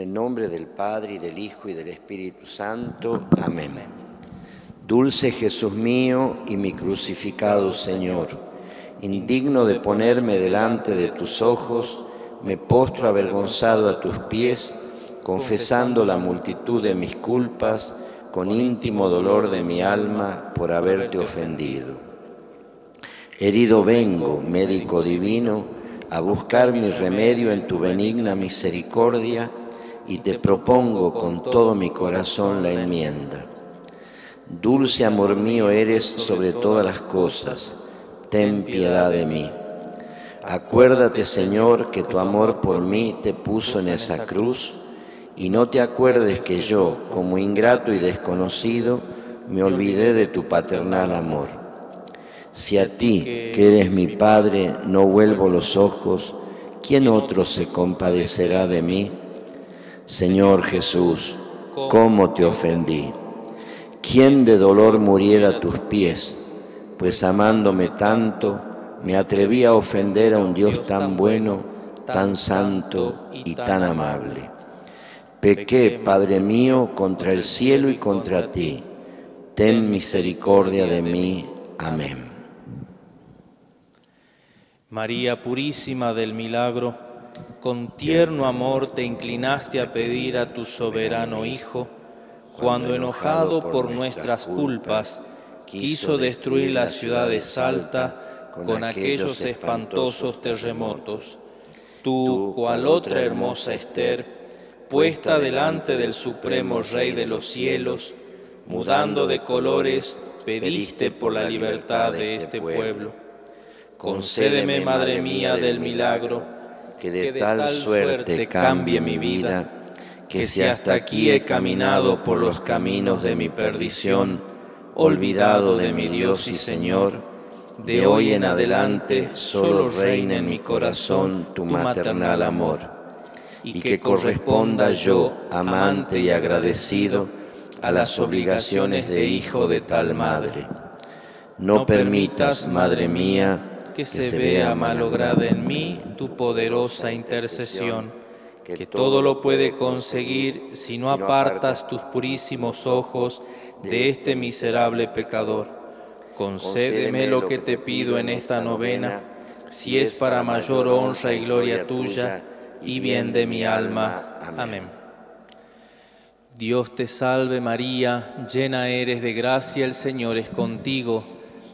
el nombre del Padre y del Hijo y del Espíritu Santo. Amén. Dulce Jesús mío y mi crucificado Señor, indigno de ponerme delante de tus ojos, me postro avergonzado a tus pies, confesando la multitud de mis culpas, con íntimo dolor de mi alma por haberte ofendido. Herido vengo, médico divino, a buscar mi remedio en tu benigna misericordia y te propongo con todo mi corazón la enmienda. Dulce amor mío eres sobre todas las cosas, ten piedad de mí. Acuérdate, Señor, que tu amor por mí te puso en esa cruz, y no te acuerdes que yo, como ingrato y desconocido, me olvidé de tu paternal amor. Si a ti, que eres mi Padre, no vuelvo los ojos, ¿quién otro se compadecerá de mí? Señor Jesús, ¿cómo te ofendí? ¿Quién de dolor muriera a tus pies? Pues amándome tanto, me atreví a ofender a un Dios tan bueno, tan santo y tan amable. Pequé, Padre mío, contra el cielo y contra ti. Ten misericordia de mí. Amén. María Purísima del Milagro, con tierno amor te inclinaste a pedir a tu soberano Hijo, cuando enojado por nuestras culpas, quiso destruir la ciudad de Salta con aquellos espantosos terremotos. Tú, cual otra hermosa Esther, puesta delante del Supremo Rey de los cielos, mudando de colores, pediste por la libertad de este pueblo. Concédeme, Madre mía del milagro, que de tal suerte cambie mi vida, que si hasta aquí he caminado por los caminos de mi perdición, olvidado de mi Dios y Señor, de hoy en adelante solo reina en mi corazón tu maternal amor, y que corresponda yo, amante y agradecido, a las obligaciones de hijo de tal madre. No permitas, Madre mía, que se vea malograda en mí tu poderosa intercesión, que todo lo puede conseguir si no apartas tus purísimos ojos de este miserable pecador. Concédeme lo que te pido en esta novena, si es para mayor honra y gloria tuya y bien de mi alma. Amén. Dios te salve María, llena eres de gracia, el Señor es contigo.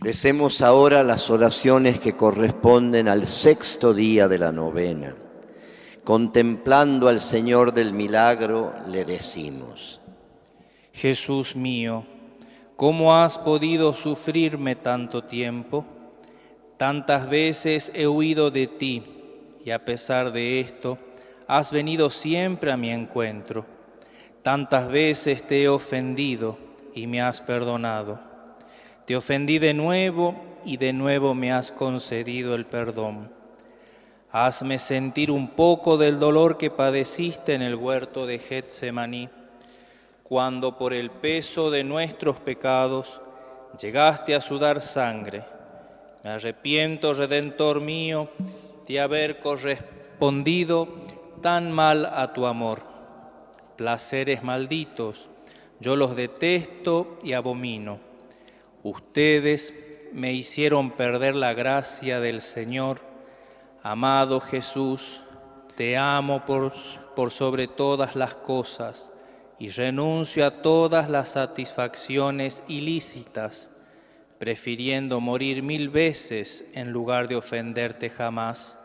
Recemos ahora las oraciones que corresponden al sexto día de la novena. Contemplando al Señor del milagro, le decimos, Jesús mío, ¿cómo has podido sufrirme tanto tiempo? Tantas veces he huido de ti y a pesar de esto, has venido siempre a mi encuentro. Tantas veces te he ofendido y me has perdonado. Te ofendí de nuevo y de nuevo me has concedido el perdón. Hazme sentir un poco del dolor que padeciste en el huerto de Getsemaní, cuando por el peso de nuestros pecados llegaste a sudar sangre. Me arrepiento, Redentor mío, de haber correspondido tan mal a tu amor. Placeres malditos, yo los detesto y abomino Ustedes me hicieron perder la gracia del Señor. Amado Jesús, te amo por, por, sobre todas las cosas y renuncio a todas las satisfacciones ilícitas. prefiriendo morir mil veces en lugar de ofenderte jamás,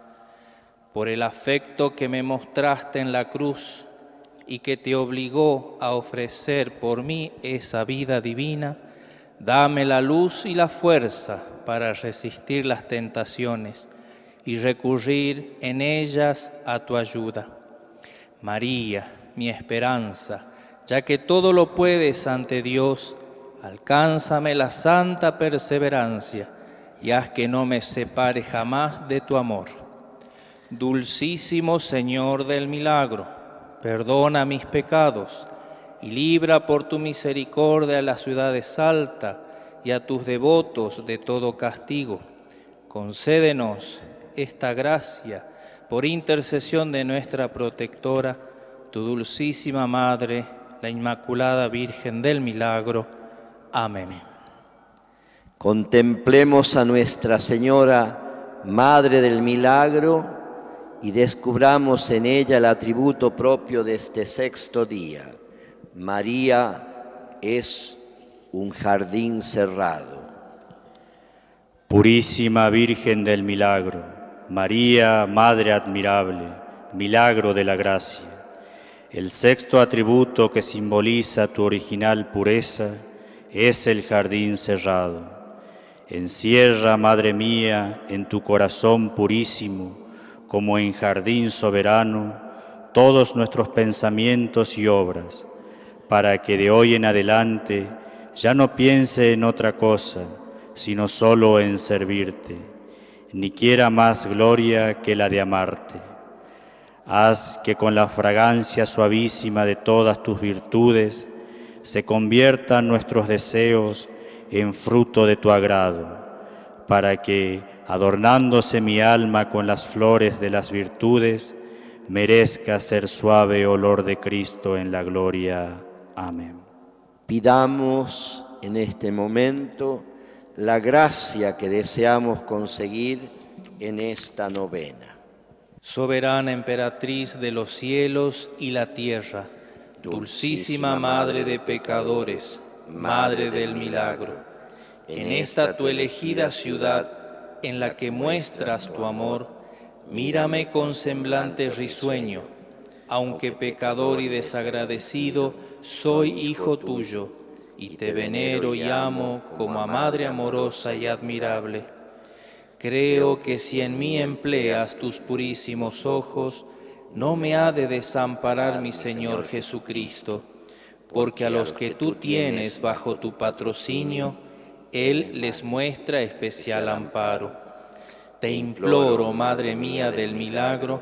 por el afecto que me mostraste en la cruz y que te obligó a ofrecer por mí esa vida divina, dame la luz y la fuerza para resistir las tentaciones y recurrir en ellas a tu ayuda. María, mi esperanza, ya que todo lo puedes ante Dios, alcánzame la santa perseverancia y haz que no me separe jamás de tu amor. Dulcísimo Señor del milagro, perdona mis pecados y libra por tu misericordia a la ciudad de y a tus devotos de todo castigo. Concédenos esta gracia por intercesión de nuestra protectora, tu dulcísima Madre, la Inmaculada Virgen del Milagro. Amén. Contemplemos a Nuestra Señora, Madre del Milagro, y descubramos en ella el atributo propio de este sexto día. María es un jardín cerrado. Purísima Virgen del Milagro, María, Madre admirable, milagro de la gracia. El sexto atributo que simboliza tu original pureza es el jardín cerrado. Encierra, Madre mía, en tu corazón purísimo, como en jardín soberano, todos nuestros pensamientos y obras, para que de hoy en adelante ya no piense en otra cosa, sino solo en servirte, ni quiera más gloria que la de amarte. Haz que con la fragancia suavísima de todas tus virtudes se conviertan nuestros deseos en fruto de tu agrado, para que, adornándose mi alma con las flores de las virtudes, merezca ser suave olor de Cristo en la gloria. Amén. Pidamos en este momento la gracia que deseamos conseguir en esta novena. Soberana emperatriz de los cielos y la tierra, dulcísima madre de pecadores, madre del milagro, en esta tu elegida ciudad en la que muestras tu amor, mírame con semblante risueño, aunque pecador y desagradecido, soy hijo tuyo, y te venero y amo como a madre amorosa y admirable. Creo que si en mí empleas tus purísimos ojos, no me ha de desamparar mi Señor Jesucristo, porque a los que tú tienes bajo tu patrocinio, Él les muestra especial amparo. Te imploro, Madre mía del milagro,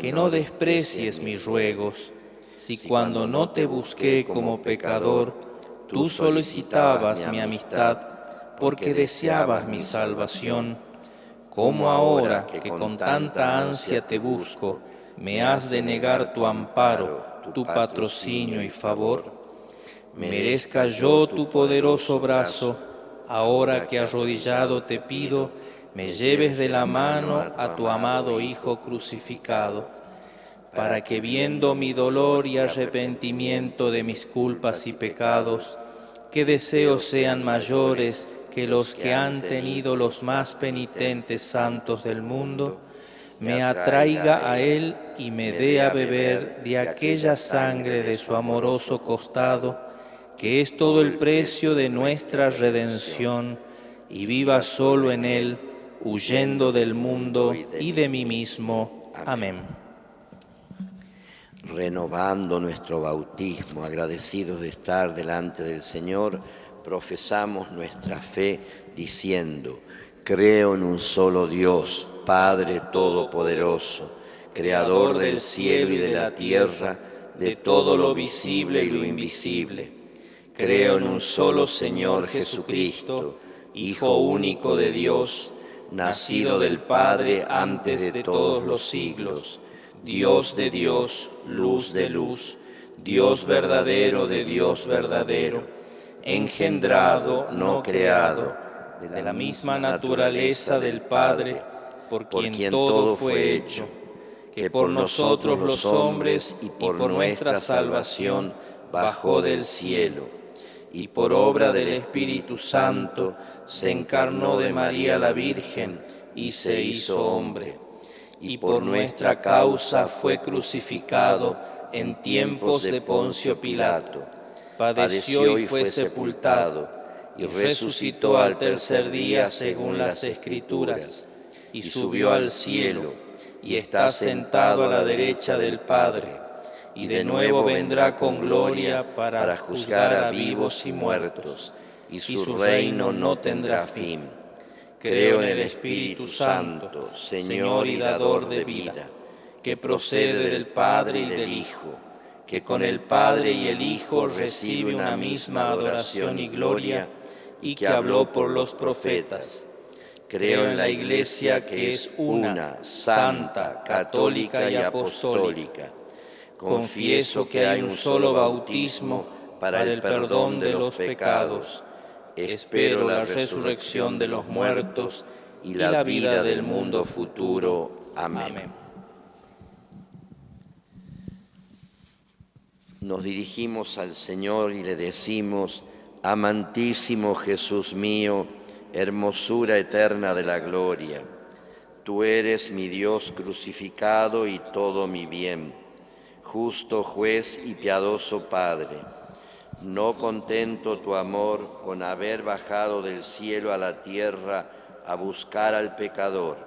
que no desprecies mis ruegos si cuando no te busqué como pecador, tú solicitabas mi amistad porque deseabas mi salvación, ¿cómo ahora que con tanta ansia te busco, me has de negar tu amparo, tu patrocinio y favor? Merezca yo tu poderoso brazo, ahora que arrodillado te pido, me lleves de la mano a tu amado Hijo crucificado para que viendo mi dolor y arrepentimiento de mis culpas y pecados, que deseos sean mayores que los que han tenido los más penitentes santos del mundo, me atraiga a Él y me dé a beber de aquella sangre de su amoroso costado, que es todo el precio de nuestra redención, y viva solo en Él, huyendo del mundo y de mí mismo. Amén renovando nuestro bautismo, agradecidos de estar delante del Señor, profesamos nuestra fe diciendo, creo en un solo Dios, Padre Todopoderoso, Creador del cielo y de la tierra, de todo lo visible y lo invisible. Creo en un solo Señor Jesucristo, Hijo único de Dios, nacido del Padre antes de todos los siglos Dios de Dios, luz de luz, Dios verdadero de Dios verdadero, engendrado, no creado, de la misma naturaleza del Padre, por quien todo fue hecho, que por nosotros los hombres y por nuestra salvación bajó del cielo y por obra del Espíritu Santo se encarnó de María la Virgen y se hizo hombre. Y por nuestra causa fue crucificado en tiempos de Poncio Pilato. Padeció y fue sepultado y resucitó al tercer día según las Escrituras y subió al cielo y está sentado a la derecha del Padre y de nuevo vendrá con gloria para juzgar a vivos y muertos, y su reino no tendrá fin. Creo en el Espíritu Santo, Señor y dador de vida, que procede del Padre y del Hijo, que con el Padre y el Hijo recibe una misma adoración y gloria, y que habló por los profetas. Creo en la Iglesia que es una, santa, católica y apostólica confieso que hay un solo bautismo para el perdón de los pecados. Espero la resurrección de los muertos y la vida del mundo futuro. Amén. Nos dirigimos al Señor y le decimos, amantísimo Jesús mío, hermosura eterna de la gloria, tú eres mi Dios crucificado y todo mi bien justo juez y piadoso Padre, no contento tu amor con haber bajado del cielo a la tierra a buscar al pecador,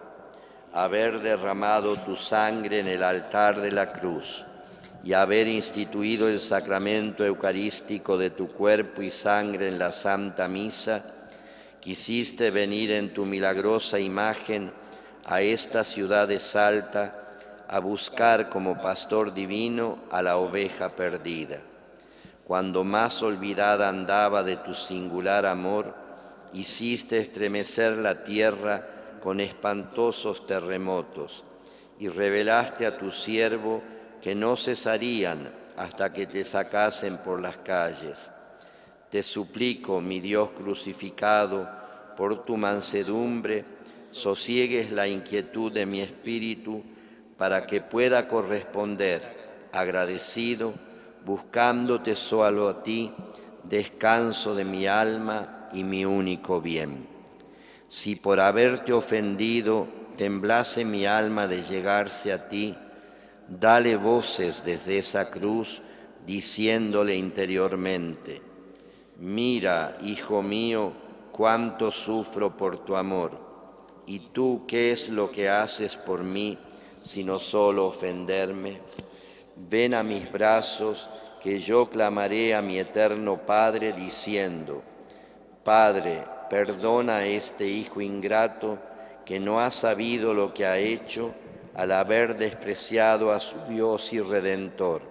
haber derramado tu sangre en el altar de la cruz y haber instituido el sacramento eucarístico de tu cuerpo y sangre en la Santa Misa, quisiste venir en tu milagrosa imagen a esta ciudad de Salta, a buscar como pastor divino a la oveja perdida. Cuando más olvidada andaba de tu singular amor, hiciste estremecer la tierra con espantosos terremotos y revelaste a tu siervo que no cesarían hasta que te sacasen por las calles. Te suplico, mi Dios crucificado, por tu mansedumbre, sosiegues la inquietud de mi espíritu, para que pueda corresponder agradecido, buscándote solo a ti, descanso de mi alma y mi único bien. Si por haberte ofendido temblase mi alma de llegarse a ti, dale voces desde esa cruz, diciéndole interiormente, mira, hijo mío, cuánto sufro por tu amor, y tú qué es lo que haces por mí, sino solo ofenderme. Ven a mis brazos, que yo clamaré a mi eterno Padre diciendo, Padre, perdona a este hijo ingrato que no ha sabido lo que ha hecho al haber despreciado a su Dios y Redentor.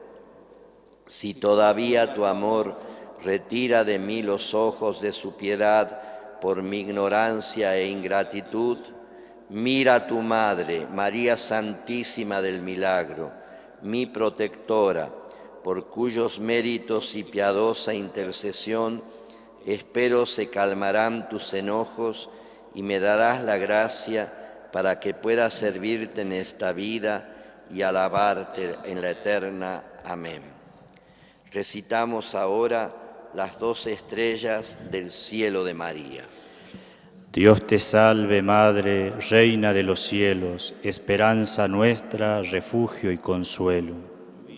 Si todavía tu amor retira de mí los ojos de su piedad por mi ignorancia e ingratitud, Mira a tu Madre, María Santísima del Milagro, mi protectora, por cuyos méritos y piadosa intercesión espero se calmarán tus enojos y me darás la gracia para que pueda servirte en esta vida y alabarte en la eterna. Amén. Recitamos ahora las dos estrellas del cielo de María. Dios te salve Madre, Reina de los cielos, esperanza nuestra, refugio y consuelo.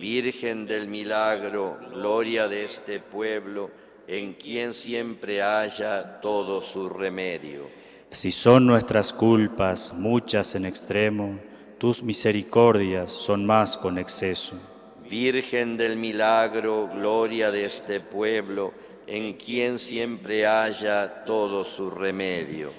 Virgen del milagro, gloria de este pueblo, en quien siempre haya todo su remedio. Si son nuestras culpas muchas en extremo, tus misericordias son más con exceso. Virgen del milagro, gloria de este pueblo, en quien siempre haya todo su remedio.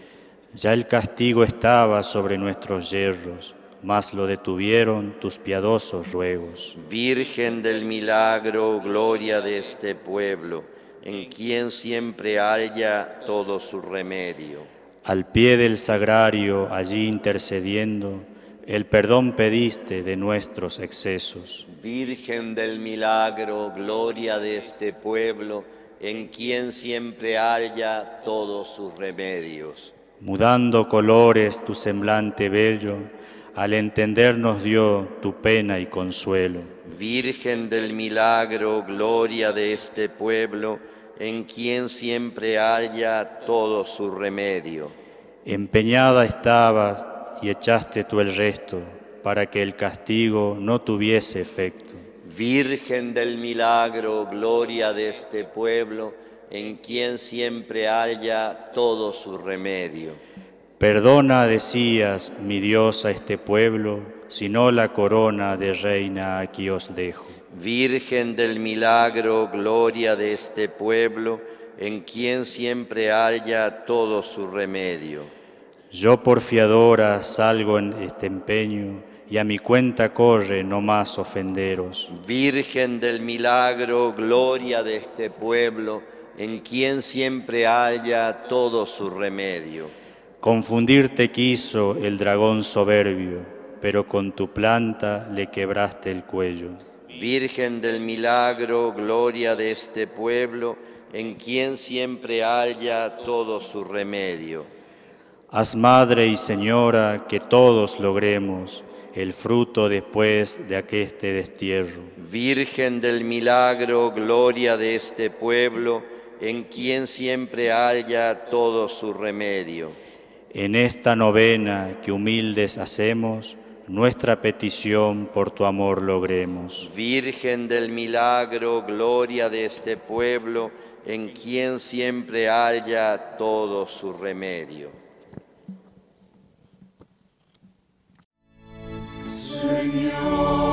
Ya el castigo estaba sobre nuestros yerros, mas lo detuvieron tus piadosos ruegos. Virgen del milagro, gloria de este pueblo, en quien siempre haya todo su remedio. Al pie del sagrario, allí intercediendo, el perdón pediste de nuestros excesos. Virgen del milagro, gloria de este pueblo, en quien siempre haya todos sus remedios. Mudando colores tu semblante bello, al entendernos dio tu pena y consuelo. Virgen del milagro, gloria de este pueblo, en quien siempre haya todo su remedio. Empeñada estabas y echaste tú el resto, para que el castigo no tuviese efecto. Virgen del milagro, gloria de este pueblo, en quien siempre haya todo su remedio. Perdona, decías, mi Dios, a este pueblo, si no la corona de reina aquí os dejo. Virgen del milagro, gloria de este pueblo, en quien siempre haya todo su remedio. Yo por fiadora salgo en este empeño, y a mi cuenta corre no más ofenderos. Virgen del milagro, gloria de este pueblo, en quien siempre haya todo su remedio. Confundirte quiso el dragón soberbio, pero con tu planta le quebraste el cuello. Virgen del milagro, gloria de este pueblo, en quien siempre haya todo su remedio. Haz madre y señora que todos logremos el fruto después de aqueste destierro. Virgen del milagro, gloria de este pueblo, en quien siempre haya todo su remedio. En esta novena que humildes hacemos, nuestra petición por tu amor logremos. Virgen del milagro, gloria de este pueblo, en quien siempre haya todo su remedio. Señor.